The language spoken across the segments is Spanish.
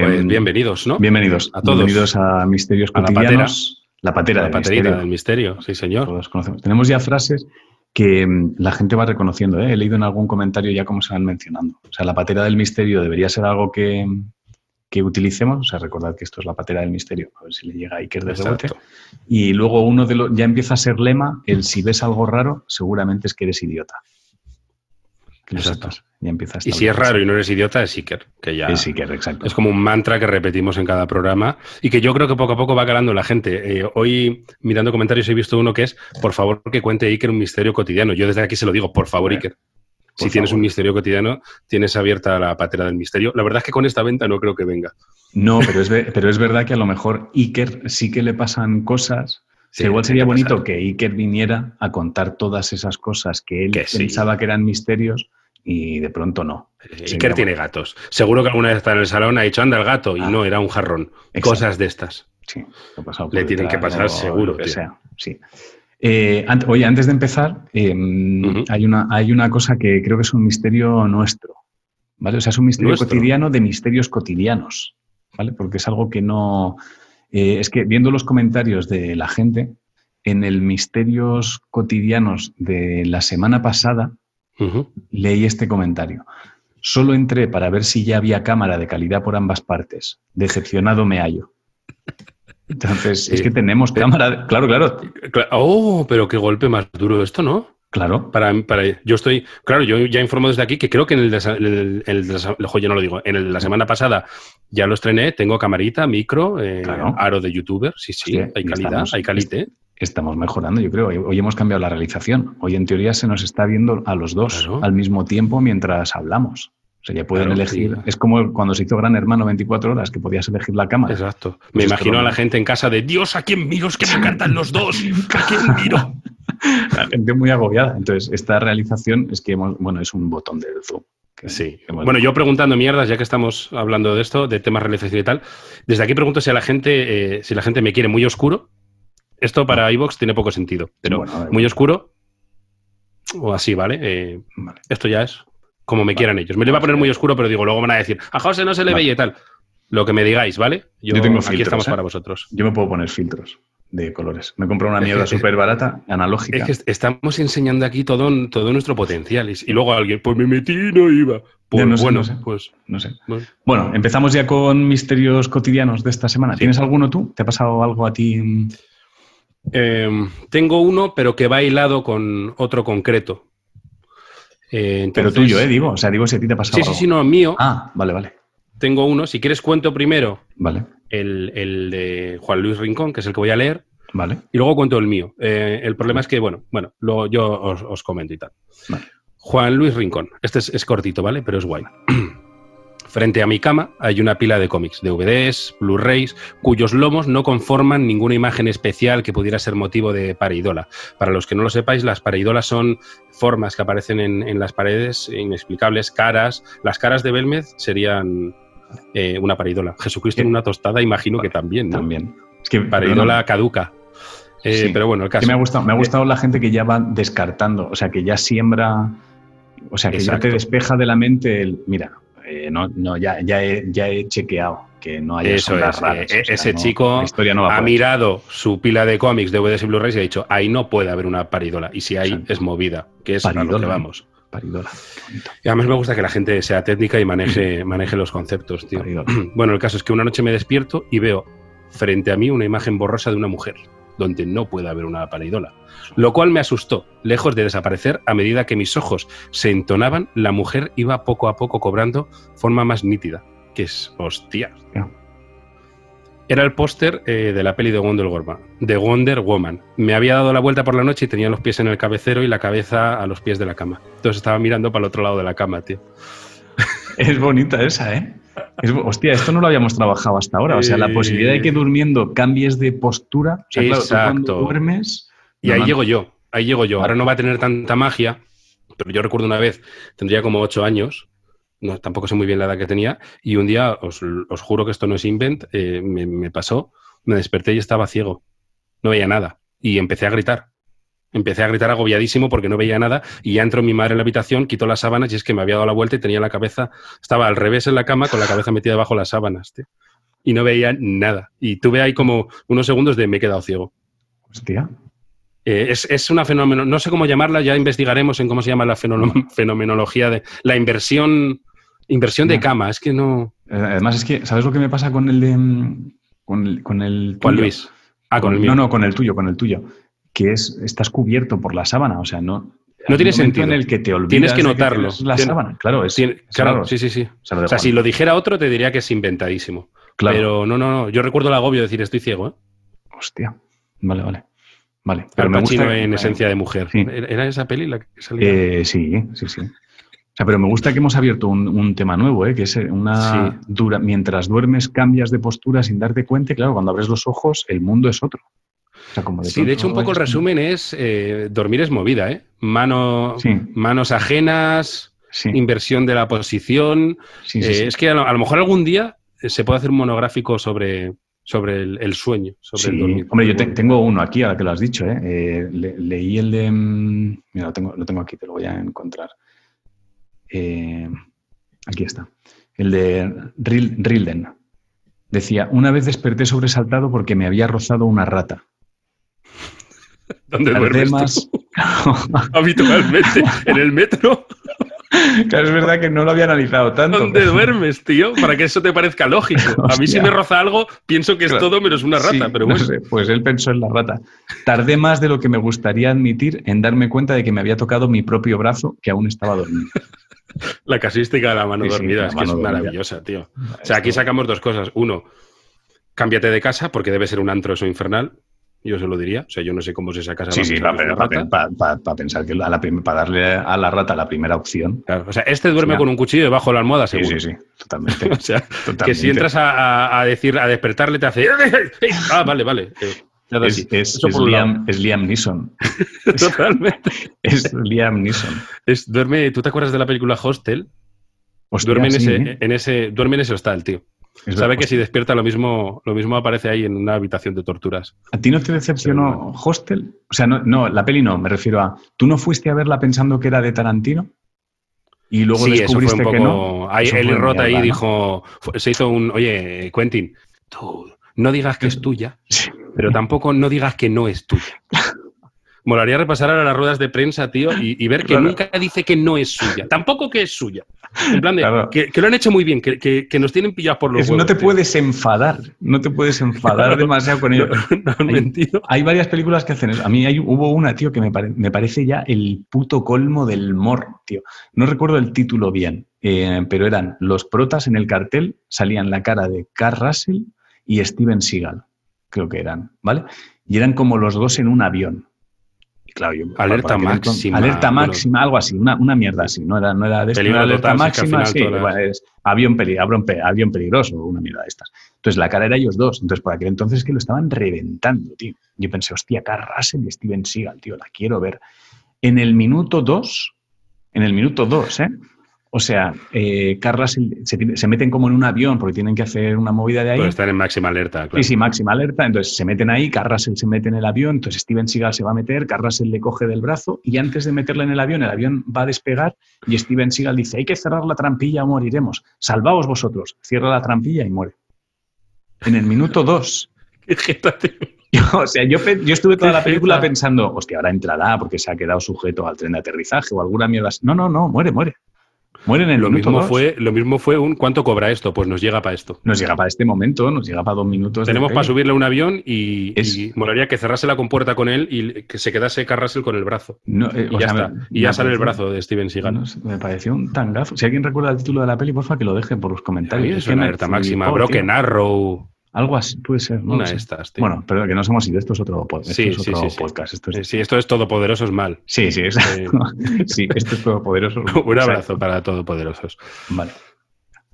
Pues bienvenidos, ¿no? Bienvenidos a todos. Bienvenidos a Misterios Cotidianos. La patera. La patera del, misterio, sí, señor. Todos conocemos. Tenemos ya frases que mm, la gente va reconociendo. ¿eh? He leído en algún comentario ya cómo se van mencionando. O sea, la patera del misterio debería ser algo que, que utilicemos. O sea, recordad que esto es la patera del misterio. A ver si le llega a Iker de rebote. Y luego uno de los, ya empieza a ser lema, el si ves algo raro, seguramente es que eres idiota. Exacto. Ya y si es raro y no eres idiota, es Iker, que ya es Iker, exacto. Es como un mantra que repetimos en cada programa y que yo creo que poco a poco va calando la gente. Eh, hoy, mirando comentarios, he visto uno que es, por favor, que cuente Iker un misterio cotidiano. Yo desde aquí se lo digo, por favor, Iker. si tienes un misterio cotidiano, tienes abierta la patera del misterio. La verdad es que con esta venta no creo que venga. No, pero es, pero es verdad que a lo mejor Iker sí que le pasan cosas. igual sería bonito que Iker viniera a contar todas esas cosas que él pensaba que eran misterios y de pronto no. Iker tiene gatos. Seguro que alguna vez está en el salón, ha dicho, anda el gato, y ah. no, era un jarrón. Cosas de estas. Sí, Le tienen que pasar seguro. Que sea, sí. Eh, oye, antes de empezar, em, hay, una, hay una cosa que creo que es un misterio nuestro, ¿vale? O sea, es un misterio cotidiano de misterios cotidianos, ¿vale? Porque es algo que no... Eh, es que viendo los comentarios de la gente, en el misterios cotidianos de la semana pasada, leí este comentario. Solo entré para ver si ya había cámara de calidad por ambas partes. Decepcionado me hallo. Entonces, es que tenemos cámara. Claro, claro. Oh, pero qué golpe más duro esto, ¿no? Claro. Para, para, yo estoy, claro, yo ya informo desde aquí que creo que en el, de, el, no lo digo, en el la semana pasada ya lo estrené, tengo camarita, micro, eh, aro de youtuber, sí, sí, hay calidad, hay calidad estamos mejorando, yo creo. Hoy hemos cambiado la realización. Hoy en teoría se nos está viendo a los dos al mismo tiempo mientras hablamos. O sea, ya pueden elegir. Es como cuando se hizo Gran Hermano 24 horas, que podías elegir la cámara. Exacto. Me imagino a la gente en casa de Dios, ¿a quién miro? Es que me encantan los dos. ¿A quién miro? la gente muy agobiada. Entonces, esta realización es que hemos, bueno, es un botón del Zoom. Sí. Bueno, yo preguntando mierdas, ya que estamos hablando de esto, de temas realización y tal, desde aquí pregunto si a la gente, eh, si la gente me quiere muy oscuro, esto para iVox tiene poco sentido, pero muy oscuro o así, eh, ¿vale? Esto ya es como me quieran ellos. Me lo iba a poner muy oscuro, pero digo, luego van a decir, a José no se le veía y tal. Lo que me digáis, ¿vale? Yo, tengo aquí estamos ¿eh? para vosotros. Yo me puedo poner filtros de colores. Me compro una mierda súper barata, analógica. Es que estamos enseñando aquí todo, todo nuestro potencial. Y luego alguien, pues me metí y no iba. Pues bueno, pues no sé. Bueno. empezamos ya con misterios cotidianos de esta semana. ¿Tienes alguno tú? ¿Te ha pasado algo a ti? Em, tengo uno, pero que va hilado con otro concreto. Eh, pero tuyo, ¿eh? Digo, o sea, digo si a ti te ha pasado. Sí, sí, sí, no, mío. Ah, vale, vale. Tengo uno. Si quieres, cuento primero vale. el, de Juan Luis Rincón, que es el que voy a leer. Vale. Y luego cuento el mío. Eh, el problema es que, bueno, bueno, luego yo os, comento y tal. Juan Luis Rincón. Este es, es cortito, ¿vale? Pero es guay. Frente a mi cama hay una pila de cómics, DVDs, Blu-rays, cuyos lomos no conforman ninguna imagen especial que pudiera ser motivo de pareidola. Para los que no lo sepáis, las pareidolas son formas que aparecen en, las paredes inexplicables, caras. Las caras de Belmez serían eh, una pareidola. Jesucristo en una tostada, imagino que también. También. Es que pareidola caduca. Eh, pero bueno, el caso. me ha gustado, me ha gustado la gente que ya va descartando, o sea, que ya siembra, o sea, que ya te despeja de la mente el, mira, eh, no, no, ya, ya, he, ya he chequeado que no haya Eso es, eh, ese chico ha mirado su pila de cómics, DVDs y Blu-rays y ha dicho, ahí no puede haber una paridola. Y si hay, es movida, que es paridola, a lo que vamos. Paridola. Y además me gusta que la gente sea técnica y maneje, maneje los conceptos, tío. Bueno, el caso es que una noche me despierto y veo frente a mí una imagen borrosa de una mujer, donde no puede haber una paridola lo cual me asustó. Lejos de desaparecer, a medida que mis ojos se entonaban, la mujer iba poco a poco cobrando forma más nítida. Que es, hostia. Era el póster eh, de la peli de Wonder, Woman, de Wonder Woman. Me había dado la vuelta por la noche y tenía los pies en el cabecero y la cabeza a los pies de la cama. Entonces estaba mirando para el otro lado de la cama, tío. Es bonita esa, ¿eh? hostia, esto no lo habíamos trabajado hasta ahora. O sea, la posibilidad de que durmiendo cambies de postura. O sea, Exacto. duermes y ahí llego yo, ahí llego yo. Ahora no va a tener tanta magia, pero yo recuerdo una vez, tendría como ocho años, no, tampoco sé muy bien la edad que tenía, y un día, os, juro que esto no es invent, eh, me, pasó, me desperté y estaba ciego, no veía nada, y empecé a gritar. Empecé a gritar agobiadísimo porque no veía nada y ya entró mi madre en la habitación, quitó las sábanas y es que me había dado la vuelta y tenía la cabeza, estaba al revés en la cama con la cabeza metida bajo las sábanas, tío. Y no veía nada. Y tuve ahí como unos segundos de me he quedado ciego. Hostia. Eh, es, es, una fenómeno, no sé cómo llamarla, ya investigaremos en cómo se llama la fenomenología de la inversión, inversión de cama. Es que no. Eh, además, es que, ¿sabes lo que me pasa con el de. Mm, con el. Con el Juan Luis. Ah, con, el mío. No, no, con el tuyo, con el tuyo que es, estás cubierto por la sábana, o sea, no... No tiene sentido. en el que te olvidas Tienes que notarlo. la sábana, claro. Es, claro, sí, sí, sí. O sea, si lo dijera otro, te diría que es inventadísimo. Claro. Pero no, no, no. Yo recuerdo el agobio de decir, estoy ciego, ¿eh? Hostia. Vale, vale. Vale. Pero me gusta en esencia de mujer. ¿Era esa peli la que salía? Eh, sí, sí, sí. O sea, pero me gusta que hemos abierto un, tema nuevo, ¿eh? que es una dura. Mientras duermes, cambias de postura sin darte cuenta. Y claro, cuando abres los ojos, el mundo es otro de sí, de hecho, un poco el resumen es eh, dormir es movida, ¿eh? Mano, Manos ajenas, inversión de la posición. Eh, es que a lo, mejor algún día se puede hacer un monográfico sobre, sobre el, sueño, sobre el dormir. Hombre, yo tengo uno aquí, ahora que lo has dicho, ¿eh? leí el de... Mm, mira, lo tengo, lo tengo aquí, te lo voy a encontrar. Aquí está. El de Rilden. Decía, una vez desperté sobresaltado porque me había rozado una rata. ¿Dónde duermes Habitualmente, en el metro. Claro, es verdad que no lo había analizado tanto. ¿Dónde duermes, tío? Para que eso te parezca lógico. A mí si me roza algo, pienso que es todo menos una rata, pero bueno. pues él pensó en la rata. Tardé más de lo que me gustaría admitir en darme cuenta de que me había tocado mi propio brazo que aún estaba dormido. La casística de la mano dormida, es que es maravillosa, tío. O sea, aquí sacamos dos cosas. Uno, cámbiate de casa porque debe ser un antro eso infernal yo se lo diría. O sea, yo no sé cómo es esa casa. Sí, sí, para, pensar que para darle a la rata la primera opción. o sea, este duerme con un cuchillo debajo de la almohada, seguro. Sí, sí, sí, totalmente. o sea, que si entras a, decir, a despertarle, te hace. ah, vale, vale. Eh, es, es, Liam, es, Liam, Neeson. Totalmente. es Liam Neeson. Es, duerme, ¿Tú te acuerdas de la película Hostel? duerme, en, ese, ¿eh? en ese, duerme en ese hostal, tío. Sabe que si despierta lo mismo, lo mismo aparece ahí en una habitación de torturas. ¿A ti no te decepcionó Hostel? O sea, no, la peli no, me refiero a. ¿Tú no fuiste a verla pensando que era de Tarantino? Y luego descubriste que no. Ahí, el rota ahí dijo. Se hizo un. Oye, Quentin, tú no digas que es tuya, pero tampoco no digas que no es tuya. Molaría repasar a las ruedas de prensa, tío, y, ver que nunca dice que no es suya. Tampoco que es suya. En plan de, que, lo han hecho muy bien, que, nos tienen pillados por los huevos, No te puedes enfadar, no te puedes enfadar demasiado con ellos. hay, varias películas que hacen eso. A mí hay, hubo una, tío, que me, me, parece ya el puto colmo del morro, tío. No recuerdo el título bien, eh, pero eran los protas en el cartel, salían la cara de Carl Russell y Steven Seagal, creo que eran, ¿vale? Y eran como los dos en un avión alerta máxima. alerta máxima, algo así, una, una, mierda así. No era, no era de alerta máxima, sí, es avión, avión, peligroso, una mierda de estas. Entonces la cara era ellos dos. Entonces por aquel entonces que lo estaban reventando, tío. Yo pensé, hostia, Carl Russell y Steven Seagal, tío, la quiero ver. En el minuto dos, en el minuto dos, ¿eh? O sea, eh, Carlas se, meten como en un avión porque tienen que hacer una movida de ahí. Pues están en máxima alerta, claro. Sí, sí, máxima alerta. Entonces se meten ahí, Carras se mete en el avión, entonces Steven Seagal se va a meter, Carras le coge del brazo y antes de meterle en el avión, el avión va a despegar y Steven Seagal dice, hay que cerrar la trampilla o moriremos. Salvaos vosotros. Cierra la trampilla y muere. En el minuto dos. o sea, yo, yo estuve toda la película pensando, hostia, ahora entrará porque se ha quedado sujeto al tren de aterrizaje o alguna mierda. No, no, no, muere, muere. Mueren en lo mismo fue Lo mismo fue un ¿cuánto cobra esto? Pues nos llega para esto. Nos llega para este momento, nos llega para dos minutos. Tenemos para subirle un avión y, molaría que cerrase la compuerta con él y que se quedase Carrasel con el brazo. Eh, y ya está. y ya sale el brazo de Steven Seagal. me pareció un tangazo. Si alguien recuerda el título de la peli, porfa, que lo deje por los comentarios. es, una alerta máxima. Broken Arrow. Algo así, puede ser. Una de estas, tío. Bueno, pero que no somos así, esto es otro, podcast. sí, sí, sí, podcast. Esto es... Sí, esto es Todopoderosos mal. Sí, sí, es... sí, esto es Todopoderosos. Un abrazo para Todopoderosos. Vale.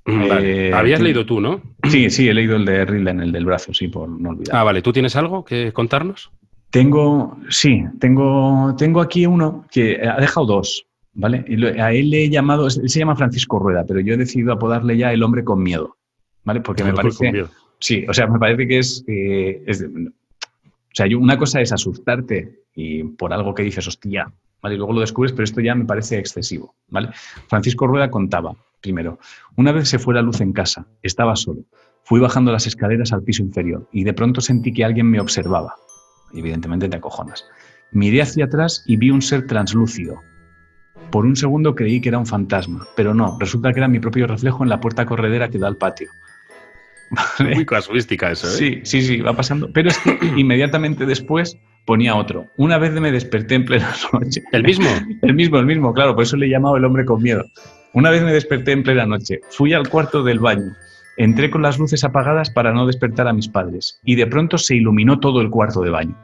Mm, vale. Eh, Habías leído tú, ¿no? Sí, sí, he leído el de Rilden, el del brazo, sí, por no olvidar. Ah, vale. ¿Tú tienes algo que contarnos? Tengo, sí, tengo, tengo aquí uno que ha dejado dos, ¿vale? A él le he llamado, él se llama Francisco Rueda, pero yo he decidido apodarle ya el hombre con miedo, ¿vale? Porque me parece... Sí, o sea, me parece que es, eh, O sea, una cosa es asustarte y por algo que dices, hostia, ¿vale? Y luego lo descubres, pero esto ya me parece excesivo, ¿vale? Francisco Rueda contaba, primero, una vez se fue la luz en casa, estaba solo, fui bajando las escaleras al piso inferior y de pronto sentí que alguien me observaba. Evidentemente te acojonas. Miré hacia atrás y vi un ser translúcido. Por un segundo creí que era un fantasma, pero no, resulta que era mi propio reflejo en la puerta corredera que da al patio. Muy casuística eso, ¿eh? Sí, sí, sí, va pasando. Pero es que inmediatamente después ponía otro. Una vez me desperté en plena noche. ¿El mismo? el mismo, el mismo, claro, por eso le he llamado el hombre con miedo. Una vez me desperté en plena noche, fui al cuarto del baño, entré con las luces apagadas para no despertar a mis padres y de pronto se iluminó todo el cuarto de baño.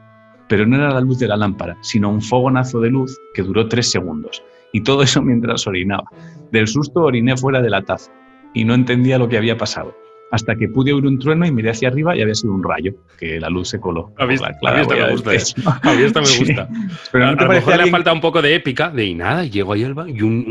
Pero no era la luz de la lámpara, sino un fogonazo de luz que duró tres segundos. Y todo eso mientras orinaba. Del susto oriné fuera de la taza y no entendía lo que había pasado hasta que pude oír un trueno y miré hacia arriba y había sido un rayo, que la luz se coló. A mí, me gusta. ¿eh? A mí me gusta. Pero no te a, lo mejor le falta un poco de épica, de y nada, llego ahí al y un,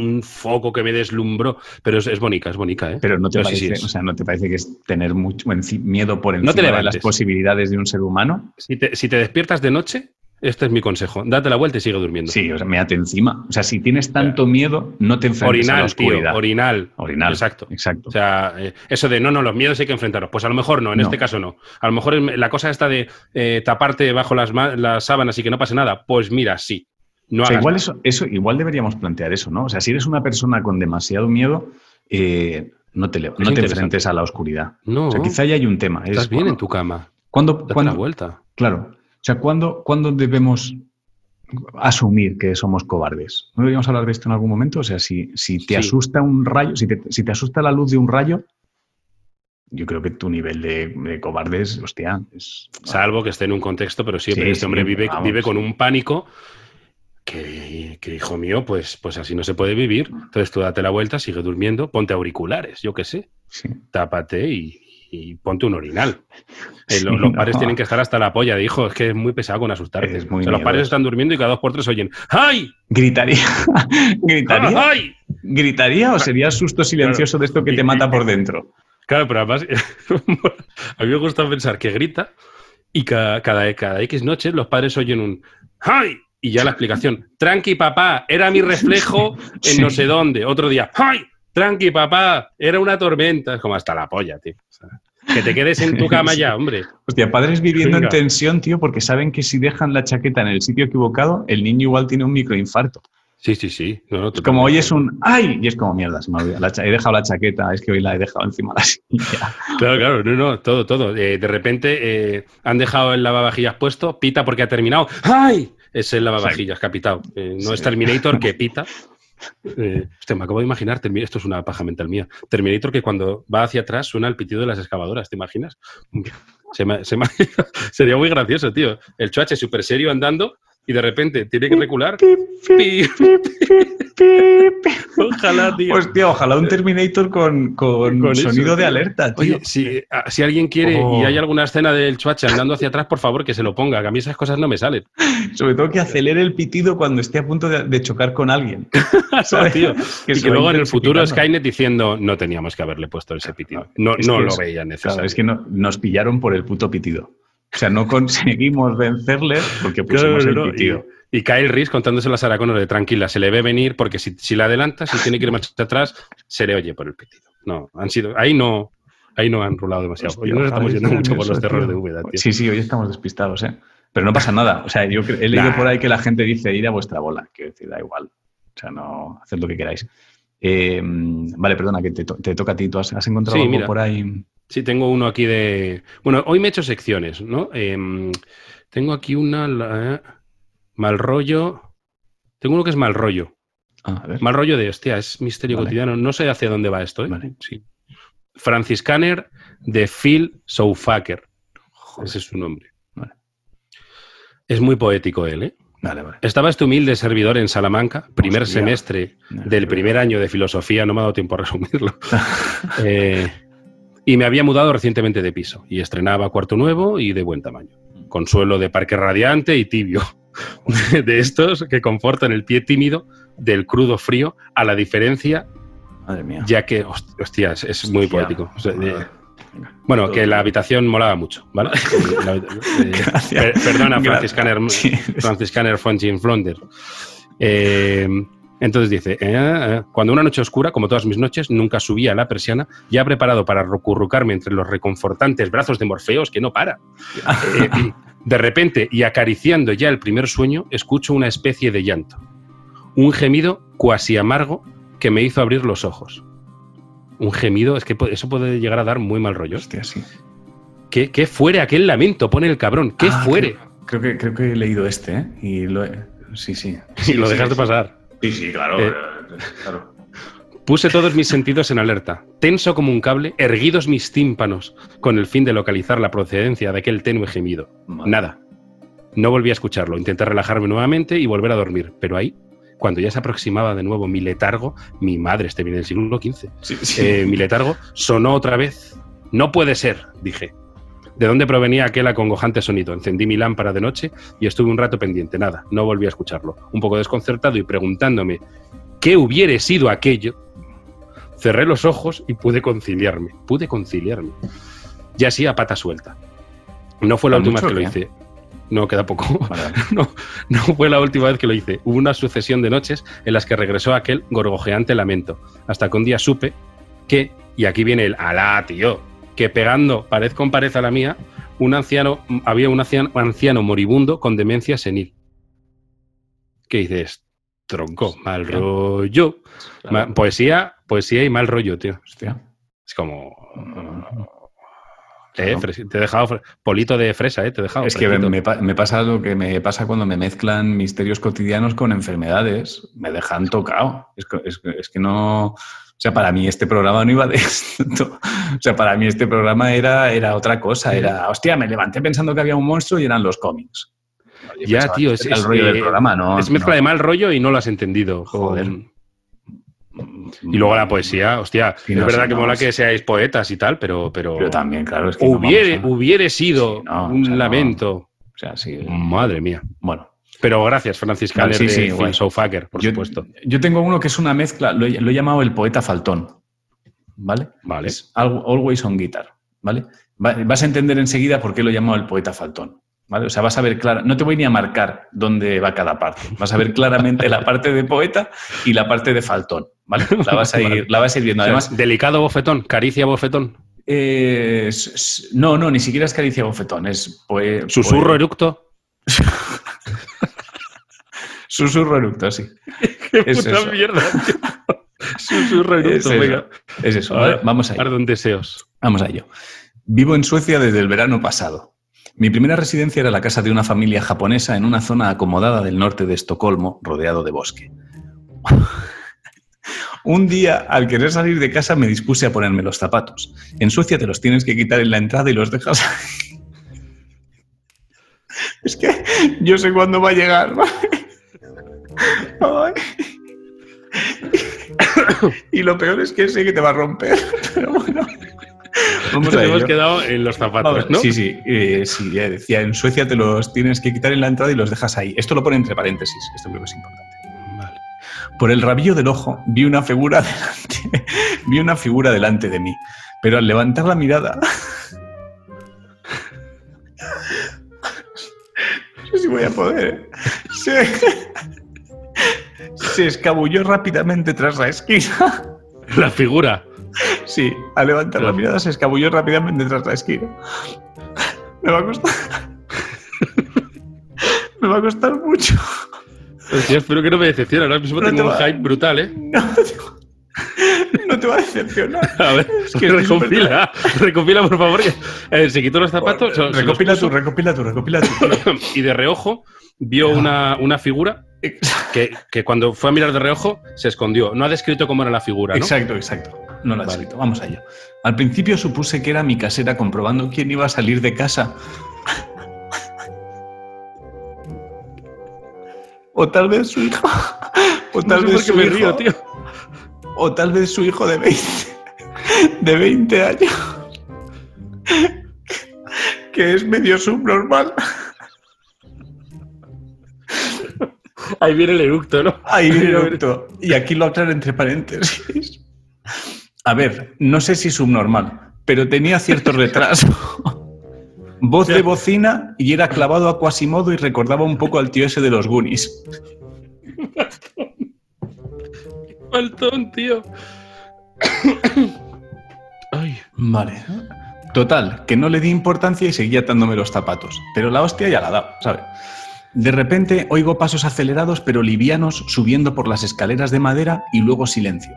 un, foco que me deslumbró, pero es, es bonita, es bonita. ¿eh? Pero no te, parece, o sea, ¿no te parece que es tener mucho miedo por encima de las posibilidades de un ser humano? Si te, si te despiertas de noche, este es mi consejo. Date la vuelta y sigue durmiendo. Sí, o sea, méate encima. O sea, si tienes tanto miedo, no te enfrentes orinal, a la oscuridad. Tío, orinal. Orinal. Exacto. Exacto. O sea, eh, eso de no, no, los miedos hay que enfrentarlos. Pues a lo mejor no, en este caso no. A lo mejor la cosa esta de eh, taparte bajo las, las, sábanas y que no pase nada, pues mira, sí. No o sea, igual eso, eso, igual deberíamos plantear eso, ¿no? O sea, si eres una persona con demasiado miedo, eh, no te, no te enfrentes a la oscuridad. No. O sea, quizá ya hay un tema. Estás bien en tu cama. ¿Cuándo, Date cuándo, la vuelta. Claro. O sea, ¿cuándo, ¿cuándo debemos asumir que somos cobardes. ¿No deberíamos hablar de esto en algún momento? O sea, si, si te Sí. asusta un rayo, si te, si te asusta la luz de un rayo, yo creo que tu nivel de, de cobarde es, hostia, es... Salvo que esté en un contexto, pero siempre Sí, este hombre vive, vamos. vive con un pánico que, que, hijo mío, pues, pues así no se puede vivir. Entonces tú date la vuelta, sigue durmiendo, ponte auriculares, yo qué sé, Sí. tápate y, y ponte un orinal. Eh, Sí, los padres no. tienen que estar hasta la polla de hijo, es que es muy pesado con asustarte. Es muy O sea, los padres están durmiendo y cada dos por tres oyen ¡Ay! ¿Gritaría? ¿Gritaría? ¡Ay! ¿Gritaría o sería susto silencioso de esto que te mata por dentro? Claro, pero además, a mí me gusta pensar que grita y cada, cada, cada X noches los padres oyen un ¡Ay! Y ya la explicación. Tranqui, papá, era mi reflejo en Sí. no sé dónde. Otro día, ¡Ay! Tranqui, papá, era una tormenta. Es como hasta la polla, tío. O sea, que te quedes en tu cama ya, hombre. Hostia, padres viviendo Venga. en tensión, tío, porque saben que si dejan la chaqueta en el sitio equivocado, el niño igual tiene un microinfarto. Sí, sí, sí. No, no, Es como hoy es un ¡ay! Y es como mierda, se me. La he dejado la chaqueta, es que hoy la he dejado encima de la silla. Claro, claro, no, no, todo, todo. Eh, de repente eh, han dejado el lavavajillas puesto, pita porque ha terminado. ¡Ay! Es el lavavajillas que ha pitado. Eh, no Sí. es Terminator que pita. Eh, hostia, me acabo de imaginar, esto es una paja mental mía. Terminator que cuando va hacia atrás suena el pitido de las excavadoras, ¿te imaginas? Se me- sería muy gracioso, tío. El chuache súper serio andando y de repente tiene que recular. Pi, Ojalá, tío. Hostia, ojalá un Terminator con, con, Con eso, sonido de alerta, tío. Oye, si, a- si alguien quiere Oh. y hay alguna escena del chuache andando hacia atrás, por favor, que se lo ponga, que a mí esas cosas no me salen. Sobre todo que acelere el pitido cuando esté a punto de, de chocar con alguien. ¿sabes? Tío, Que y que luego en el futuro. Skynet diciendo no teníamos que haberle puesto ese pitido. No, no lo es- veía necesario. Claro, es que no- nos pillaron por el puto pitido. O sea, no conseguimos vencerle porque pusimos el no, pitido. Y, y Kyle Reese contándose a Sarah Connor de tranquila, se le ve venir porque si, si la adelanta, si tiene que ir marcha atrás, se le oye por el pitido. No, han sido, ahí no, ahí no han rulado demasiado. Hoy nos estamos yendo mucho por los terrores de Úbeda, tío. Sí, sí, hoy estamos despistados, ¿eh? Pero no pasa nada. O sea, yo he leído Nah. por ahí que la gente dice ir a vuestra bola. Quiero decir, da igual. O sea, no, haced lo que queráis. Eh, vale, perdona, que te, to- te toca a ti. ¿Tú has, has encontrado Sí, algo mira. por ahí? Sí, tengo uno aquí de. Bueno, hoy me he hecho secciones, ¿no? Em, tengo aquí una. la- mal rollo. Tengo uno que es mal rollo. Ah, a ver. Mal rollo de, hostia, es misterio Vale. cotidiano. No sé hacia dónde va esto, ¿eh? Vale. Sí. Franciscaner de Phil Soufaker. Ese es su nombre. Vale. Es muy poético él, ¿eh? Vale, vale. Estaba este humilde servidor en Salamanca, primer Hostia. semestre del primer año de filosofía, no me ha dado tiempo a resumirlo. Eh, y me había mudado recientemente de piso y estrenaba cuarto nuevo y de buen tamaño. Con suelo de parque radiante y tibio. De estos que confortan el pie tímido del crudo frío, a la diferencia, Madre mía. ya que, host- hostia, es, muy Hostia. poético. O sea, de- Bueno, que la habitación molaba mucho, ¿vale? Eh, perdona, Franciscaner, Franciscaner Fonchín Flonder. Eh, entonces dice, eh, eh, cuando una noche oscura, como todas mis noches, nunca subía a la persiana, ya preparado para recurrucarme entre los reconfortantes brazos de Morfeos, que no para. de repente, y acariciando ya el primer sueño, escucho una especie de llanto. Un gemido cuasi amargo que me hizo abrir los ojos. Un gemido, es que eso puede llegar a dar muy mal rollo. Hostia, sí. ¿Qué, fuere aquel lamento? Pone el cabrón. ¿Qué ah, fuere? Creo, que, creo que he leído este, ¿eh? Y lo Sí, sí. Y lo dejaste pasar. Sí, sí, claro. Eh, claro. Puse todos mis sentidos en alerta, tenso como un cable, erguidos mis tímpanos, con el fin de localizar la procedencia de aquel tenue gemido. Nada. No volví a escucharlo. Intenté relajarme nuevamente y volver a dormir, pero ahí cuando ya se aproximaba de nuevo mi letargo, mi madre, este viene del siglo XV, eh, mi letargo sonó otra vez. No puede ser, dije. ¿De dónde provenía aquel acongojante sonido? Encendí mi lámpara de noche y estuve un rato pendiente. Nada, no volví a escucharlo. Un poco desconcertado y preguntándome qué hubiera sido aquello, cerré los ojos y pude conciliarme. Pude conciliarme. Y así a pata suelta. No fue la última vez que lo hice. No, queda poco. no, no fue la última vez que lo hice. Hubo una sucesión de noches en las que regresó aquel gorgojeante lamento. Hasta que un día supe que, y aquí viene el alá, tío, que pegando pared con pared a la mía, un anciano, había un anciano, moribundo con demencia senil. ¿Qué dices? Tronco, mal rollo. poesía, poesía y mal rollo, tío. Hostia. Es como. Eh, te he dejado polito de fresa, ¿eh? Te he dejado. Es que me, pasa lo que me pasa cuando me mezclan misterios cotidianos con enfermedades. Me dejan tocado. Es, que no. O sea, para mí este programa no iba de esto. O sea, para mí este programa era, era otra cosa. Era, hostia, me levanté pensando que había un monstruo y eran los cómics. ya, tío, es, el rollo del programa, ¿no? Es mezcla de mal rollo y no lo has entendido. Joder. Y luego la poesía, hostia, es verdad que mola que seáis poetas y tal, pero. Pero, también, claro, es que. Hubiere, sido un lamento. O sea, sí. Madre mía. Bueno. Pero gracias, Francisca, sí, sí, por supuesto. Yo tengo uno que es una mezcla, lo he, llamado el poeta faltón. ¿Vale? Vale. always on guitar. ¿Vale? Vas a entender enseguida por qué lo he llamado el poeta faltón. ¿Vale? O sea, vas a ver claro, no te voy ni a marcar dónde va cada parte. Vas a ver claramente la parte de poeta y la parte de faltón. ¿vale? La vas a ir, la vas a ir viendo. Además, delicado bofetón, caricia bofetón. no, no, ni siquiera es caricia bofetón, es susurro eructo. susurro eructo, sí. Qué puta mierda. susurro eructo, es venga. Es eso, vamos a ello. deseos. Vamos a ello. Vivo en Suecia desde el verano pasado. Mi primera residencia era la casa de una familia japonesa en una zona acomodada del norte de Estocolmo, rodeado de bosque. Un día, al querer salir de casa, me dispuse a ponerme los zapatos. En Suecia te los tienes que quitar en la entrada y los dejas. es que yo sé cuándo va a llegar. y lo peor es que sé que te va a romper. Pero bueno. Vamos a hemos quedado en los zapatos, ¿no? Sí, sí, eh, sí, decía, en Suecia te los tienes que quitar en la entrada y los dejas ahí. Esto lo pone entre paréntesis, esto creo que es importante. Por el rabillo del ojo vi una figura delante, vi una figura delante de mí, pero al levantar la mirada... no sé si voy a poder. Se, se escabulló rápidamente tras la esquina. La figura. Sí, al levantar la mirada se escabulló rápidamente tras la esquina. Me va a costar. Me va a costar mucho espero que no me decepcione. Ahora mismo tengo un hype brutal, ¿eh? No, te va a decepcionar. A ver, es que recompila, recompila, por favor. Eh, se quitó los zapatos. recopila tú, recopila tú, recopila tú. y de reojo vio una, una figura que, que, cuando fue a mirar de reojo se escondió. No ha descrito cómo era la figura, ¿no? Exacto, exacto. No la ha descrito. Vamos allá. Al principio supuse que era mi casera comprobando quién iba a salir de casa O tal vez su hijo. O tal vez su hijo. tío. O tal vez su hijo de 20. De 20 años. Que es medio subnormal. Ahí viene el eructo, ¿no? Ahí viene el eructo. Y aquí lo aclaro entre paréntesis. A ver, no sé si subnormal, pero tenía cierto retraso. Voz de bocina y era clavado a Quasimodo y recordaba un poco al tío ese de los Goonies. Faltón, tío. Ay. Vale. Total, que no le di importancia y seguía atándome los zapatos. Pero la hostia ya la da, ¿sabes? De repente oigo pasos acelerados pero livianos subiendo por las escaleras de madera y luego silencio.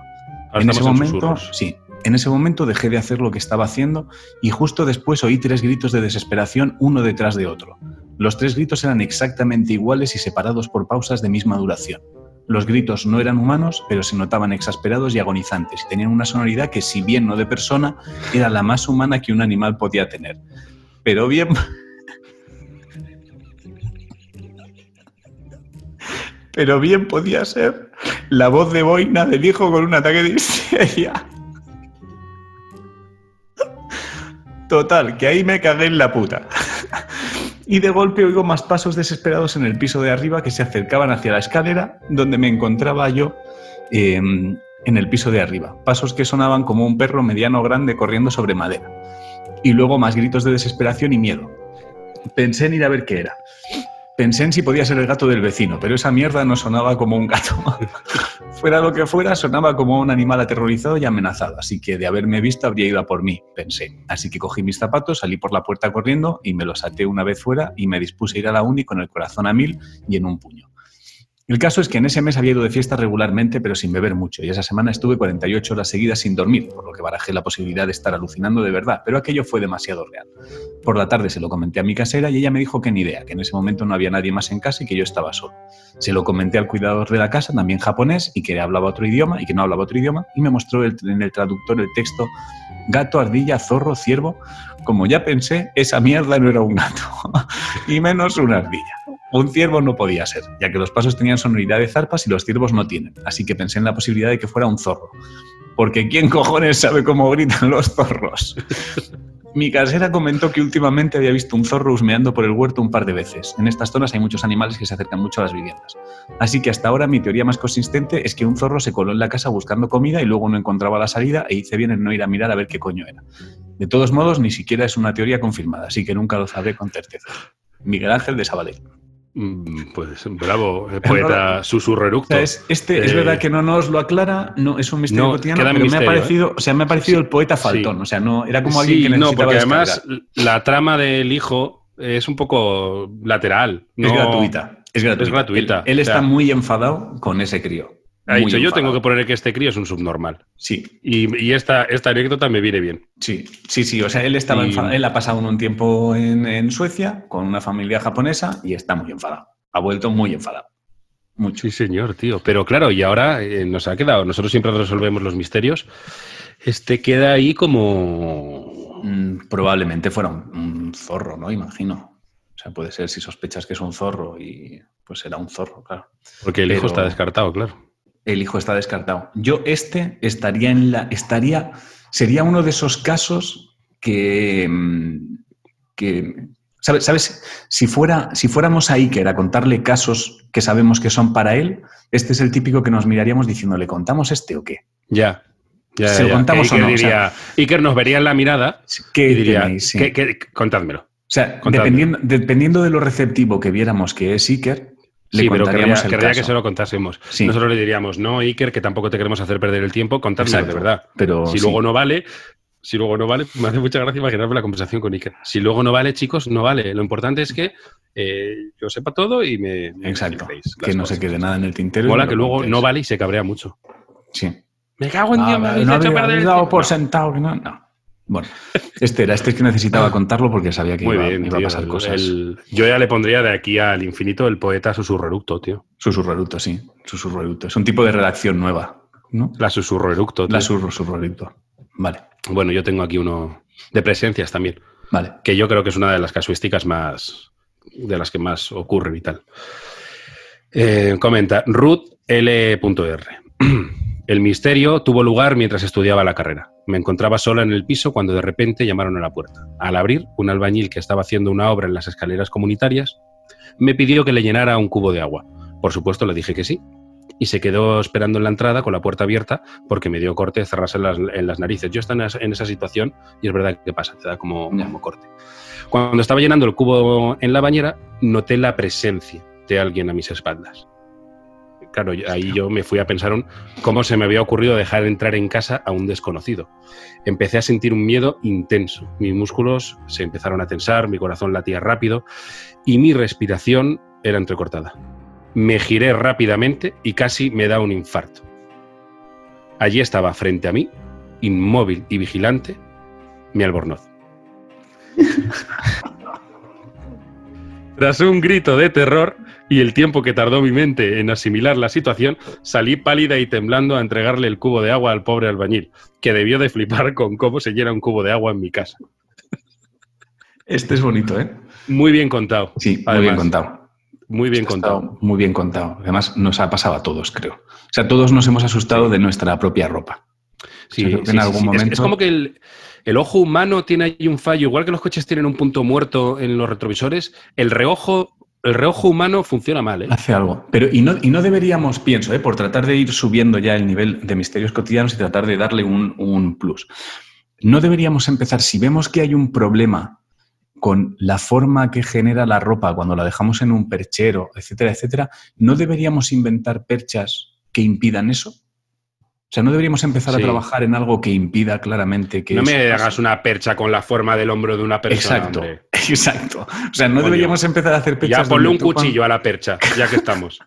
en ese momento, sí, en ese momento dejé de hacer lo que estaba haciendo y justo después oí tres gritos de desesperación uno detrás de otro. Los tres gritos eran exactamente iguales y separados por pausas de misma duración. Los gritos no eran humanos, pero se notaban exasperados y agonizantes y tenían una sonoridad que, si bien no de persona, era la más humana que un animal podía tener. Pero bien... pero bien podía ser la voz de boina del hijo con un ataque de histeria. Total, que ahí me cagué en la puta. Y de golpe oigo más pasos desesperados en el piso de arriba que se acercaban hacia la escalera donde me encontraba yo em, en el piso de arriba. Pasos que sonaban como un perro mediano grande corriendo sobre madera. Y luego más gritos de desesperación y miedo. Pensé en ir a ver qué era. Pensé en si podía ser el gato del vecino, pero esa mierda no sonaba como un gato. fuera lo que fuera, sonaba como un animal aterrorizado y amenazado, así que de haberme visto habría ido a por mí, pensé. Así que cogí mis zapatos, salí por la puerta corriendo y me los até una vez fuera y me dispuse a ir a la uni con el corazón a mil y en un puño. El caso es que en ese mes había ido de fiesta regularmente, pero sin beber mucho, y esa semana estuve 48 horas seguidas sin dormir, por lo que barajé la posibilidad de estar alucinando de verdad, pero aquello fue demasiado real. Por la tarde se lo comenté a mi casera y ella me dijo que ni idea, que en ese momento no había nadie más en casa y que yo estaba solo. Se lo comenté al cuidador de la casa, también japonés, y que hablaba otro idioma y que no hablaba otro idioma, y me mostró en el traductor el texto gato, ardilla, zorro, ciervo. Como ya pensé, esa mierda no era un gato, y menos una ardilla. Un ciervo no podía ser, ya que los pasos tenían sonoridad de zarpas y los ciervos no tienen, así que pensé en la posibilidad de que fuera un zorro. Porque ¿quién cojones sabe cómo gritan los zorros? Mi casera comentó que últimamente había visto un zorro husmeando por el huerto un par de veces. En estas zonas hay muchos animales que se acercan mucho a las viviendas. Así que hasta ahora mi teoría más consistente es que un zorro se coló en la casa buscando comida y luego no encontraba la salida e hice bien en no ir a mirar a ver qué coño era. De todos modos, ni siquiera es una teoría confirmada, así que nunca lo sabré con certeza. Miguel Ángel de Sabadell. Mm, pues bravo, poeta susurro eructo. es, este, es verdad eh, que no nos lo aclara, no es un misterio cotidiano, pero me ha parecido, ¿eh? o sea, me ha parecido el poeta faltón, o sea, no era como alguien que necesitaba No, porque además la trama del hijo es un poco lateral. Es gratuita. Es gratuita. Él, está muy enfadado con ese crío. Ha dicho, yo tengo que poner que este crío es un subnormal. Sí. Y, esta, esta anécdota me viene bien. Sí, sí, sí. O sea, él estaba él ha pasado un tiempo en, Suecia con una familia japonesa y está muy enfadado. Ha vuelto muy enfadado. Mucho. Sí, señor, tío. Pero claro, y ahora eh, nos ha quedado, nosotros siempre resolvemos los misterios. Este queda ahí como. Mm, probablemente fuera un, zorro, ¿no? Imagino. O sea, puede ser si sospechas que es un zorro y pues será un zorro, claro. Porque el hijo está descartado, claro el hijo está descartado. Yo este estaría en la, estaría, sería uno de esos casos que, mm, que ¿sabes? ¿sabes? Si, fuera, si fuéramos a Iker a contarle casos que sabemos que son para él, este es el típico que nos miraríamos diciendo, ¿le contamos este o qué? Ya. ya ¿Se lo contamos o no? Diría, Iker nos vería en la mirada ¿qué y diría, contádmelo. O sea, dependiendo, dependiendo, de lo receptivo que viéramos que es Iker, sí, pero querría, que se lo contásemos. Nosotros le diríamos, no, Iker, que tampoco te queremos hacer perder el tiempo, contármelo de verdad. Pero si luego no vale, si luego no vale, me hace mucha gracia imaginarme la conversación con Iker. Si luego no vale, chicos, no vale. Lo importante es que eh, yo sepa todo y me... Exacto. que no se quede nada en el tintero. Mola que luego no vale y se cabrea mucho. Sí. Me cago en Dios, me habéis hecho perder el dado por sentado. No, no. Bueno, este era este que necesitaba contarlo porque sabía que iba, a pasar cosas. yo ya le pondría de aquí al infinito el poeta susurreructo, tío. Susurreructo, sí. Susurreructo. Es un tipo de redacción nueva, ¿no? La susurreructo. Tío. La susurreructo. Vale. Bueno, yo tengo aquí uno de presencias también. Vale. Que yo creo que es una de las casuísticas más. de las que más ocurren y tal. Eh, comenta Ruth L.R. El misterio tuvo lugar mientras estudiaba la carrera. Me encontraba sola en el piso cuando de repente llamaron a la puerta. Al abrir, un albañil que estaba haciendo una obra en las escaleras comunitarias me pidió que le llenara un cubo de agua. Por supuesto, le dije que sí. y se quedó esperando en la entrada con la puerta abierta porque me dio corte cerrarse en las, en las narices. Yo estaba en esa situación y es verdad que pasa, te da como, como corte. Cuando estaba llenando el cubo en la bañera, noté la presencia de alguien a mis espaldas. Claro, ahí yo me fui a pensar cómo se me había ocurrido dejar entrar en casa a un desconocido. Empecé a sentir un miedo intenso. Mis músculos se empezaron a tensar, mi corazón latía rápido y mi respiración era entrecortada. Me giré rápidamente y casi me da un infarto. Allí estaba frente a mí, inmóvil y vigilante, mi albornoz. Tras un grito de terror y el tiempo que tardó mi mente en asimilar la situación, salí pálida y temblando a entregarle el cubo de agua al pobre albañil, que debió de flipar con cómo se llena un cubo de agua en mi casa. Este es bonito, ¿eh? Muy bien contado. Sí, muy bien contado. Muy bien contado. Muy bien contado. Además, nos ha pasado a todos, creo. O sea, todos nos hemos asustado de nuestra propia ropa. Sí, en algún momento. es, como que el, el ojo humano tiene ahí un fallo, igual que los coches tienen un punto muerto en los retrovisores, el reojo, el reojo humano funciona mal. ¿eh? Hace algo. Pero y no, y no deberíamos, pienso, ¿eh? por tratar de ir subiendo ya el nivel de misterios cotidianos y tratar de darle un, un plus. No deberíamos empezar, si vemos que hay un problema con la forma que genera la ropa cuando la dejamos en un perchero, etcétera, etcétera, ¿no deberíamos inventar perchas que impidan eso? O sea, no deberíamos empezar a trabajar en algo que impida claramente que... No me hagas una percha con la forma del hombro de una persona. Exacto, exacto. O sea, no deberíamos empezar a hacer perchas... Ya ponle un cuchillo a la percha, ya que estamos.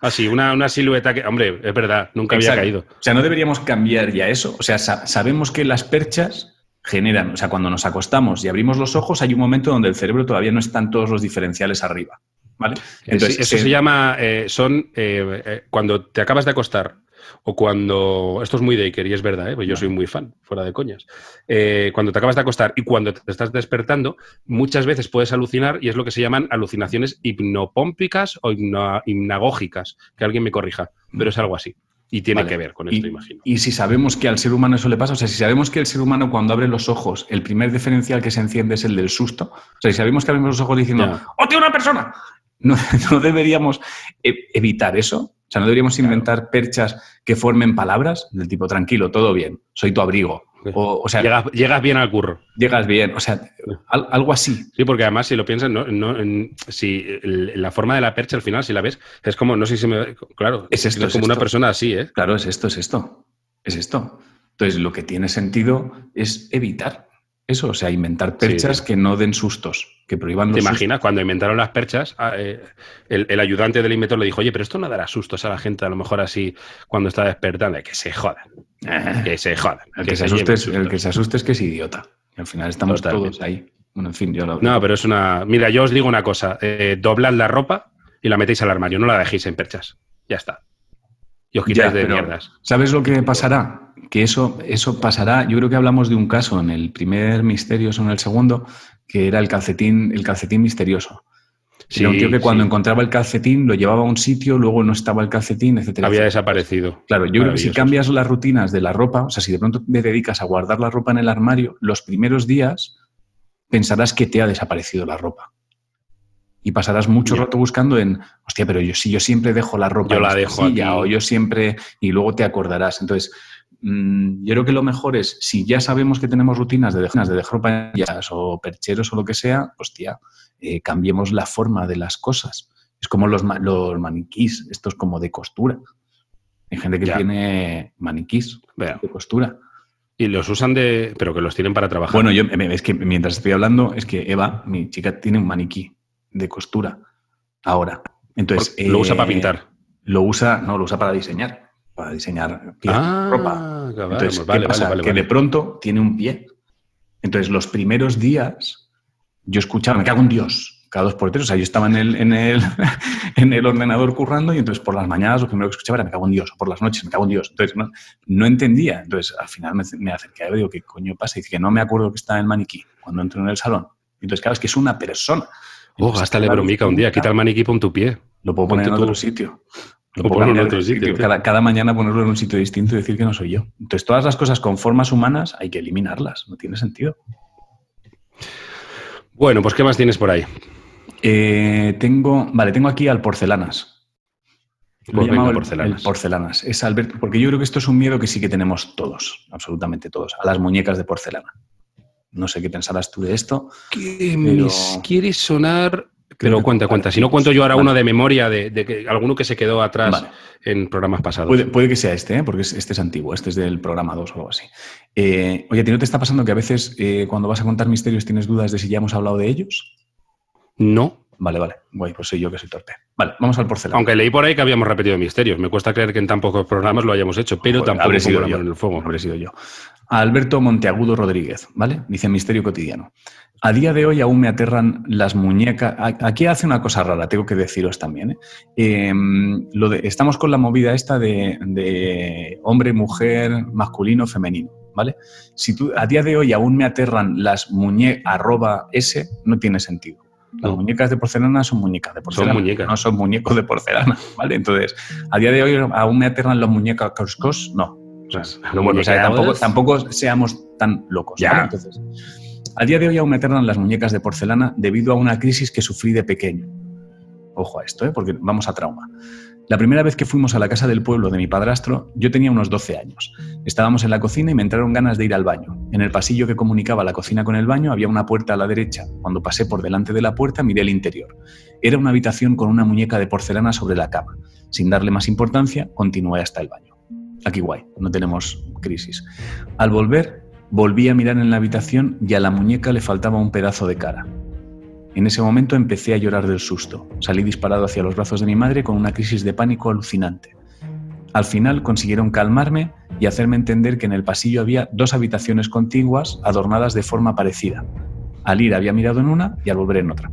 Así, una, una, silueta que... Hombre, es verdad, nunca había caído. O sea, no deberíamos cambiar ya eso. O sea, sabemos que las perchas generan... O sea, cuando nos acostamos y abrimos los ojos, hay un momento donde el cerebro todavía no están todos los diferenciales arriba. ¿Vale? Entonces, eso se llama... Eh, son... Eh, eh, cuando te acabas de acostar o cuando, esto es muy Daker y es verdad, ¿eh? pues yo soy muy fan, fuera de coñas, eh, cuando te acabas de acostar y cuando te estás despertando, muchas veces puedes alucinar y es lo que se llaman alucinaciones hipnopómpicas o hipnagógicas, que alguien me corrija, pero es algo así. Y tiene que ver con esto, imagino. Y si sabemos que al ser humano eso le pasa, o sea, si sabemos que el ser humano cuando abre los ojos, el primer diferencial que se enciende es el del susto, o sea, si sabemos que abrimos los ojos diciendo, ¡Oh, tiene una persona! No, no deberíamos e-, evitar eso. O sea, no deberíamos inventar perchas que formen palabras del tipo tranquilo, todo bien, soy tu abrigo. O, sea, llegas, bien al curro. Llegas bien, o sea, algo así. Sí, porque además si lo piensas, no, si la forma de la percha al final, si la ves, es como, no sé si me... Claro, es esto. Es, como una persona así, ¿eh? Claro, es esto, es esto. Es esto. Entonces, lo que tiene sentido es evitar eso, o sea, inventar perchas que no den sustos, que prohíban los ¿Te imaginas? Cuando inventaron las perchas, ah, eh, el, ayudante del inventor le dijo, oye, pero esto no dará sustos a la gente, a lo mejor así, cuando está despertando, que se jodan, que se jodan. El que, se, asuste es, el que se asuste es que es idiota. al final estamos todos ahí. Bueno, en fin, yo lo... No, pero es una... Mira, yo os digo una cosa, eh, doblad la ropa y la metéis al armario, no la dejéis en perchas. Ya está. Y os quitáis de mierdas. ¿Sabes lo que pasará? Que eso, eso pasará. Yo creo que hablamos de un caso en el primer misterio o en el segundo, que era el calcetín, el calcetín misterioso. Sí, un tío que cuando encontraba el calcetín lo llevaba a un sitio, luego no estaba el calcetín, etcétera. Había desaparecido. Claro, yo creo que si cambias las rutinas de la ropa, o sea, si de pronto te dedicas a guardar la ropa en el armario, los primeros días pensarás que te ha desaparecido la ropa. Y pasarás mucho rato buscando en, hostia, pero yo si yo siempre dejo la ropa yo la dejo o yo siempre, y luego te acordarás. Entonces, Mm, yo creo que lo mejor es, si ya sabemos que tenemos rutinas de dejar, de dejar ropa o percheros o lo que sea, hostia, eh, cambiemos la forma de las cosas. Es como los, los maniquís, esto es como de costura. Hay gente que tiene maniquís de costura. Y los usan de. pero que los tienen para trabajar. Bueno, yo es que mientras estoy hablando, es que Eva, mi chica, tiene un maniquí de costura ahora. Entonces. lo usa para eh, pintar. Lo usa, no, lo usa para diseñar para diseñar ah, ropa. Entonces, ¿qué pasa? que de pronto tiene un pie. Entonces, los primeros días yo escuchaba, me cago en Dios, cada dos por tres. O sea, yo estaba en el, en el, en el ordenador currando y entonces por las mañanas lo primero que escuchaba era me cago en Dios, o por las noches me cago en Dios. Entonces, no, entendía. Entonces, al final me, me acerqué a digo, ¿qué coño pasa? Y dice que no me acuerdo que está en el maniquí cuando entro en el salón. Entonces, claro, es que es una persona. Oh, hasta le bromica un día, quita el maniquí pon tu pie. Lo puedo poner en otro sitio. Cada, mañana ponerlo en un sitio distinto y decir que no soy yo. Entonces, todas las cosas con formas humanas hay que eliminarlas. No tiene sentido. Bueno, pues ¿qué más tienes por ahí? Eh, tengo, vale, tengo aquí al porcelanas. Lo llamado porcelanas. porcelanas. Es Alberto, porque yo creo que esto es un miedo que sí que tenemos todos, absolutamente todos, a las muñecas de porcelana. No sé qué pensarás tú de esto. Quiere sonar pero cuenta, cuenta. Si no cuento yo ahora uno de memoria de, que alguno que se quedó atrás en programas pasados. Puede, que sea este, ¿eh? porque este es antiguo, este es del programa 2 o algo así. Eh, oye, ¿a ti no te está pasando que a veces eh, cuando vas a contar misterios tienes dudas de si ya hemos hablado de ellos? No. Vale, vale. Guay, pues soy yo que soy torpe. Vale, vamos al porcelana. Aunque leí por ahí que habíamos repetido misterios. Me cuesta creer que en tan pocos programas lo hayamos hecho, pero tampoco habré sido yo. en el fuego. Habré sido yo. Alberto Monteagudo Rodríguez, ¿vale? Dice Misterio Cotidiano. A día de hoy aún me aterran las muñecas. Aquí hace una cosa rara, tengo que deciros también. ¿eh? Em, lo de, estamos con la movida esta de, hombre, mujer, masculino, femenino. ¿Vale? Si tú, a día de hoy aún me aterran las muñecas arroba S, no tiene sentido. Las muñecas de porcelana son muñecas de porcelana. Son muñecas. No son muñecos de porcelana, ¿vale? Entonces, a día de hoy aún me aterran las muñecas coscos, no. O sea, tampoco, tampoco, seamos tan locos. Ya. Entonces, a día de hoy aún me aterran las muñecas de porcelana debido a una crisis que sufrí de pequeño. Ojo a esto, ¿eh? porque vamos a trauma. La primera vez que fuimos a la casa del pueblo de mi padrastro, yo tenía unos 12 años. Estábamos en la cocina y me entraron ganas de ir al baño. En el pasillo que comunicaba la cocina con el baño había una puerta a la derecha. Cuando pasé por delante de la puerta miré el interior. Era una habitación con una muñeca de porcelana sobre la cama. Sin darle más importancia, continué hasta el baño. Aquí guay, no tenemos crisis. Al volver, Volví a mirar en la habitación y a la muñeca le faltaba un pedazo de cara. En ese momento empecé a llorar del susto. Salí disparado hacia los brazos de mi madre con una crisis de pánico alucinante. Al final consiguieron calmarme y hacerme entender que en el pasillo había dos habitaciones contiguas adornadas de forma parecida. Al ir había mirado en una y al volver en otra.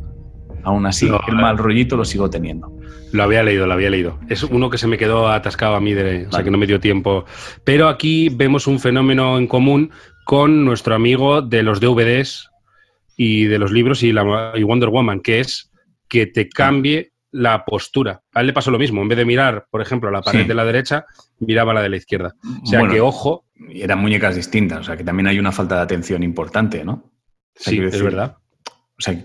Aún así, el mal rollito lo sigo teniendo. Lo había leído, lo había leído. Es uno que se me quedó atascado a mí, de, o sea que no me dio tiempo. Pero aquí vemos un fenómeno en común con nuestro amigo de los DVDs y de los libros y, la, Wonder Woman, que es que te cambie la postura. A él le pasó lo mismo. En vez de mirar, por ejemplo, a la pared de la derecha, miraba a la de la izquierda. O sea que, ojo. Eran muñecas distintas, o sea que también hay una falta de atención importante, ¿no? sí, es verdad. O sea,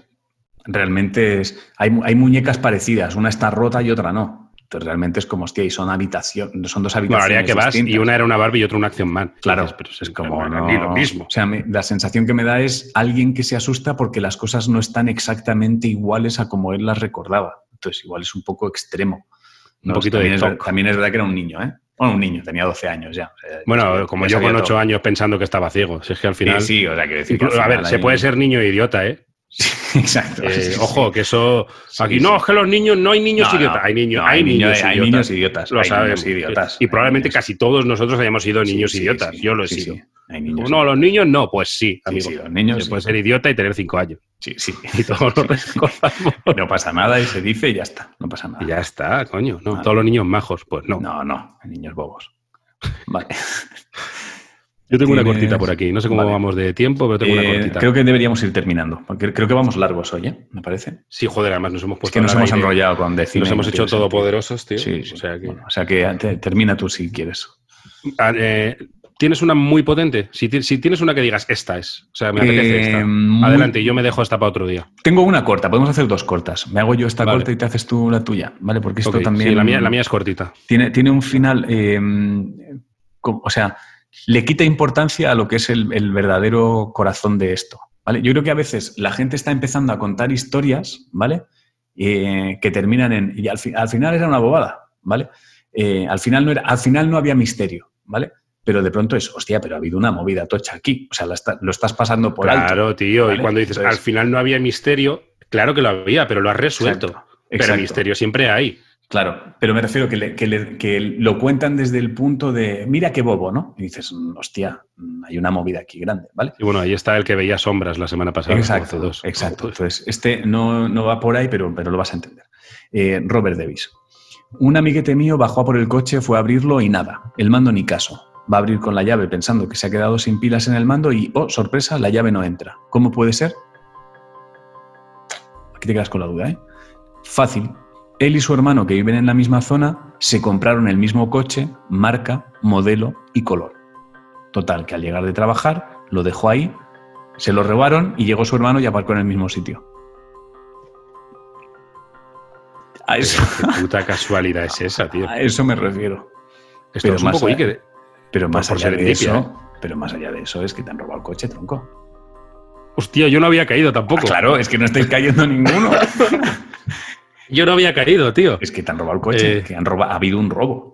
realmente es, hay, hay, muñecas parecidas, una está rota y otra no realmente es como, hostia, y son habitaciones, son dos habitaciones. Bueno, que vas y una era una Barbie y otra una Acción Man. Claro, pero es como lo mismo. O sea, la sensación que me da es alguien que se asusta porque las cosas no están exactamente iguales a como él las recordaba. Entonces, igual es un poco extremo. Un poquito también, es, también es verdad que era un niño, ¿eh? Bueno, un niño, tenía 12 años ya. bueno, como yo con 8 años pensando que estaba ciego. Si es que al final. Sí, sí o sea, que a ver, se puede ser niño idiota, ¿eh? Exacto. Eh, ojo, que eso. aquí no, es que los niños, no hay niños idiotas. Hay, niños, hay, niños, hay idiotas. niños idiotas. Lo sabes. idiotas. Y probablemente casi todos nosotros hayamos sido niños idiotas. Yo lo he sido. no, los niños no, pues sí, amigo. los niños. Se puede ser idiota y tener cinco años. Sí, sí. Y todos lo recordamos. no pasa nada y se dice y ya está. No pasa nada. Y ya está, coño. No, todos los niños majos, pues no. No, no, niños bobos. Vale. Yo tengo una cortita por aquí. No sé cómo vamos de tiempo, pero tengo una eh, cortita. Creo que deberíamos ir terminando. Porque creo que vamos largos hoy, ¿eh? Me parece. Sí, joder, además nos hemos puesto. Es que nos hemos enrollado con decir. Nos hemos hecho todopoderosos, tío. Sí, O sea que, o sea que termina tú si quieres. Ah, eh, ¿Tienes una muy potente? Si, tienes una que digas, esta es. O sea, me apetece esta. Eh, Adelante, y yo me dejo esta para otro día. Tengo una corta, podemos hacer dos cortas. Me hago yo esta corta y te haces tú la tuya, ¿vale? Porque esto también. Sí, la mía, la mía es cortita. Tiene, tiene un final. o sea le quita importancia a lo que es el, verdadero corazón de esto. ¿vale? Yo creo que a veces la gente está empezando a contar historias, ¿vale? Eh, que terminan en. Y al, final era una bobada, ¿vale? Eh, al, final no era, al final no había misterio, ¿vale? Pero de pronto es, hostia, pero ha habido una movida tocha aquí. O sea, lo estás pasando por alto. Claro, tío. Y cuando dices, al final no había misterio, claro que lo había, pero lo has resuelto. Pero misterio siempre hay. Claro, pero me refiero que, que, lo cuentan desde el punto de, mira qué bobo, ¿no? Y dices, hostia, hay una movida aquí grande, ¿vale? Y bueno, ahí está el que veía sombras la semana pasada. Exacto, exacto. Entonces, este no, no, va por ahí, pero, pero lo vas a entender. Eh, Robert Davis. Un amiguete mío bajó a por el coche, fue a abrirlo y nada, el mando ni caso. Va a abrir con la llave pensando que se ha quedado sin pilas en el mando y, oh, sorpresa, la llave no entra. ¿Cómo puede ser? Aquí te quedas con la duda, ¿eh? Fácil, él y su hermano, que viven en la misma zona, se compraron el mismo coche, marca, modelo y color. Total, que al llegar de trabajar, lo dejó ahí, se lo robaron y llegó su hermano y aparcó en el mismo sitio. A eso. Qué puta casualidad es esa, tío. A eso me refiero. Esto pero es un poco allá, Pero más allá de eso, ¿eh? pero más allá de eso es que te han robado el coche, tronco. Hostia, yo no había caído tampoco. Ah, claro, es que no estáis cayendo ninguno. yo no había caído, tío. Es que te han robado el coche, eh, que han robado, ha habido un robo.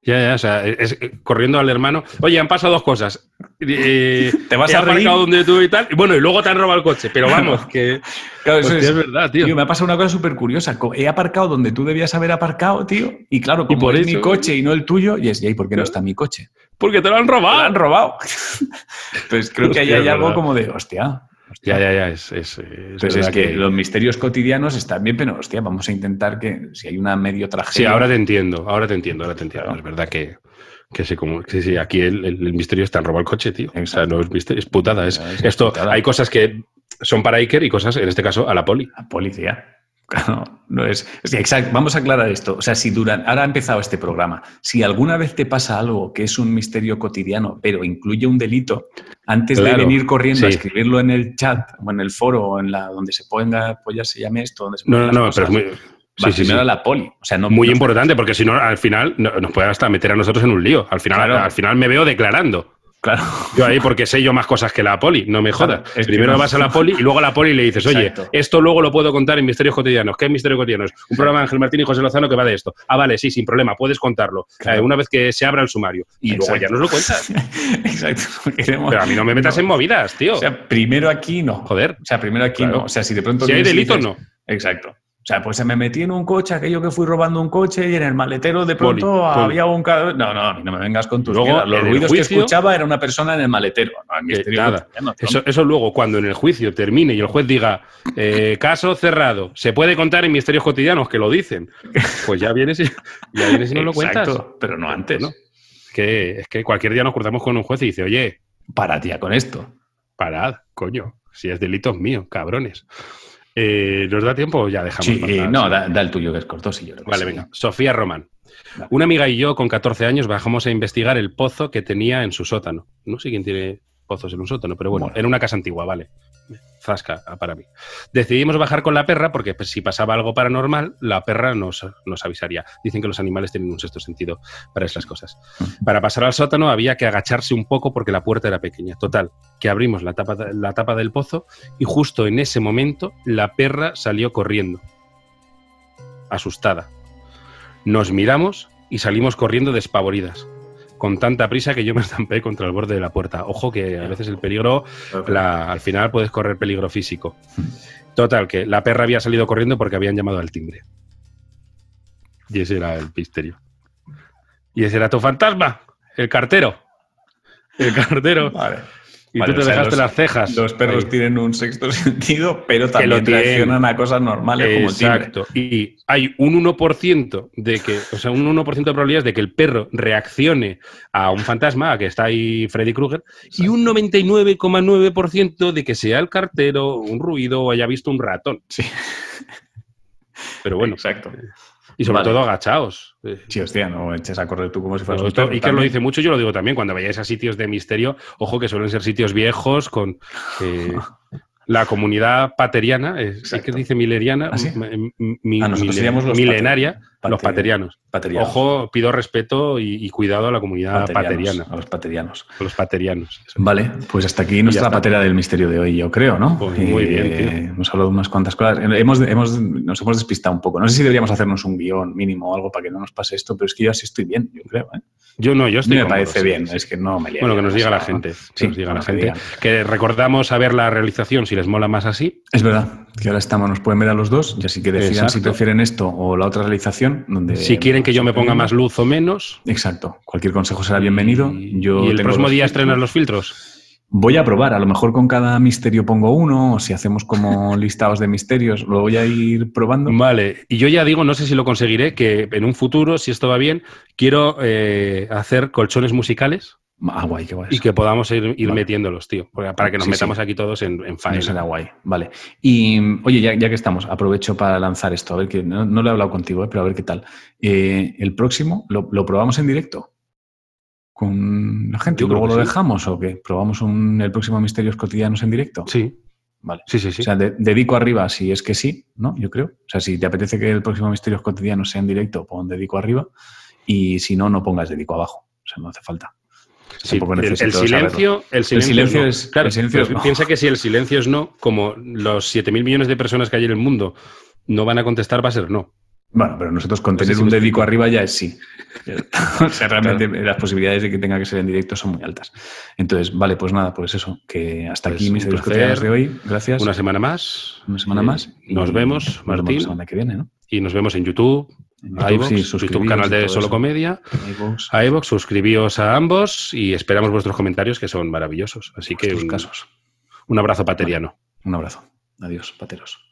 Ya, ya, o sea, es, corriendo al hermano. Oye, han pasado dos cosas. Eh, te vas a aparcado donde tú y tal. Y bueno, y luego te han robado el coche. Pero vamos, que. Claro, eso es, verdad, tío. Me ha pasado una cosa súper curiosa. He aparcado donde tú debías haber aparcado, tío. Y claro, como por es mi coche y no el tuyo, y es, ¿y por qué no está mi coche? Porque te lo han robado. Te lo han robado. pues creo que ahí hay algo como de, hostia, ya, ya, ya. Es, es, es que, los misterios cotidianos están bien, pero hostia, vamos a intentar que si hay una medio tragedia. Sí, ahora te entiendo, ahora te entiendo, ahora te entiendo. Es verdad que, que sí, como, sí, aquí el, misterio está en robar el coche, tío. O sea, no es misterio, es putada. Es, esto, hay cosas que son para Iker y cosas, en este caso, a la poli. A policía. Claro, no es. exacto. Vamos a aclarar esto. O sea, si durante. Ahora ha empezado este programa. Si alguna vez te pasa algo que es un misterio cotidiano, pero incluye un delito, antes de venir corriendo a escribirlo en el chat o en el foro o en la donde se ponga, pues ya se llame esto, donde se No, no, no, pero es muy. Sí, sí, primero la poli. O sea, no, muy importante, porque si no, al final nos puede hasta meter a nosotros en un lío. Al final, al final me veo declarando. Claro. Yo ahí porque sé yo más cosas que la poli, no me jodas. Primero vas a la poli y luego a la poli le dices, oye, esto luego lo puedo contar en Misterios Cotidianos. ¿Qué es Misterios Cotidianos? Un programa de Ángel Martín y José Lozano que va de esto. Ah, vale, sí, sin problema, puedes contarlo. Eh, una vez que se abra el sumario. Y luego ya nos lo cuentas. Exacto. Pero a mí no me metas en movidas, tío. O sea, primero aquí no. Joder. O sea, primero aquí no. O sea, si de pronto. Si hay delitos, no. Exacto. O sea, pues se me metí en un coche, aquello que fui robando un coche y en el maletero de pronto había un... No, no, no me vengas con tus luego, Los ruidos que escuchaba era una persona en el maletero. nada. eso, eso, luego, cuando en el juicio termine y el juez diga, eh, caso cerrado, se puede contar en misterios cotidianos, que lo dicen, pues ya vienes y, ya vienes y no lo cuentas. pero no antes. ¿no? Que, es que cualquier día nos cruzamos con un juez y dice, oye... Para tía con esto. Parad, coño. Si es delito mío, cabrones. Eh, ¿Nos da tiempo o ya dejamos? Sí, no, da, el tuyo que es corto, Vale, venga. Sofía Román. Una amiga y yo con 14 años bajamos a investigar el pozo que tenía en su sótano. No sé quién tiene pozos en un sótano, pero bueno, en una casa antigua, vale. Zasca para mí. Decidimos bajar con la perra porque pues, si pasaba algo paranormal, la perra nos, nos, avisaría. Dicen que los animales tienen un sexto sentido para esas cosas. Para pasar al sótano había que agacharse un poco porque la puerta era pequeña. Total, que abrimos la tapa, la tapa del pozo y justo en ese momento la perra salió corriendo, asustada. Nos miramos y salimos corriendo despavoridas con tanta prisa que yo me estampé contra el borde de la puerta. Ojo que a veces el peligro, al final puedes correr peligro físico. Total, que la perra había salido corriendo porque habían llamado al timbre. Y ese era el misterio. Y ese era tu fantasma, el cartero. El cartero. Vale. Y tú te dejaste las cejas. Los perros tienen un sexto sentido, pero también reaccionan a cosas normales como Exacto. Y hay un 1% de que, o sea, un 1% de probabilidades de que el perro reaccione a un fantasma, a que está ahí Freddy Krueger, y un 99,9% de que sea el cartero, un ruido o haya visto un ratón. Sí. Pero bueno. Exacto. Y sobre todo agachaos. Sí, hostia, no eches a correr tú como si fueras un Y que lo dice mucho, yo lo digo también, cuando vayáis a sitios de misterio, ojo que suelen ser sitios viejos con eh, la comunidad pateriana, eh, ¿sí que dice mileriana? ¿Ah, los milenaria, los paterianos. Ojo, pido respeto y, cuidado a la comunidad pateriana. A los paterianos. A los paterianos. Vale, pues hasta aquí nuestra patera del misterio de hoy, yo creo, ¿no? Pues muy bien, eh, Hemos hablado de unas cuantas cosas. Hemos, hemos, nos hemos despistado un poco. No sé si deberíamos hacernos un guion mínimo o algo para que no nos pase esto, pero es que yo así estoy bien, yo creo. ¿eh? Yo no, yo estoy. me parece bien, es que no me Bueno, que nos diga la gente. Que nos diga la gente. Que recordamos a ver la realización si les mola más así. Es verdad, que ahora estamos, nos pueden ver a los dos, y así que decidan si prefieren esto o la otra realización. Donde Si quieren que yo me ponga más luz o menos. Exacto. Cualquier consejo será bienvenido. Yo ¿Y el próximo día estrenas los filtros? Voy a probar, a lo mejor con cada misterio pongo uno, o si hacemos como listados de misterios, lo voy a ir probando. Vale, y yo ya digo, no sé si lo conseguiré, que en un futuro, si esto va bien, quiero eh, hacer colchones musicales. Ah, guay, qué guay. Y que podamos ir, metiéndolos, tío, para que nos metamos aquí todos en, en faena. será guay, vale. Y, oye, ya, que estamos, aprovecho para lanzar esto, a ver que no, lo he hablado contigo, eh, pero a ver qué tal. Eh, el próximo, ¿lo, probamos en directo? Con la gente, ¿y luego lo dejamos o qué? ¿Probamos un, el próximo Misterios Cotidianos en directo? Sí. Vale. Sí, sí, sí. O sea, dedico arriba si es que sí, ¿no? Yo creo. O sea, si te apetece que el próximo Misterios Cotidianos sea en directo, pon dedico arriba. Y si no, no pongas dedico abajo. O sea, no hace falta. Sí, el, silencio, el, silencio, es. Claro, piensa que si el silencio es no, como los 7.000 millones de personas que hay en el mundo no van a contestar, va a ser no. Bueno, pero nosotros con tener un dedico arriba ya es sí. o sea, realmente las posibilidades de que tenga que ser en directo son muy altas. Entonces, vale, pues nada, pues eso, que hasta pues aquí mis cotidianos de hoy. Gracias. Una semana más. Una semana más. Nos vemos, Martín. la semana que viene, ¿no? Y nos vemos en YouTube, YouTube, canal de Solo Comedia, a iVoox, suscribíos a ambos y esperamos vuestros comentarios que son maravillosos. Así que un, casos. un abrazo pateriano. un abrazo. Adiós, pateros.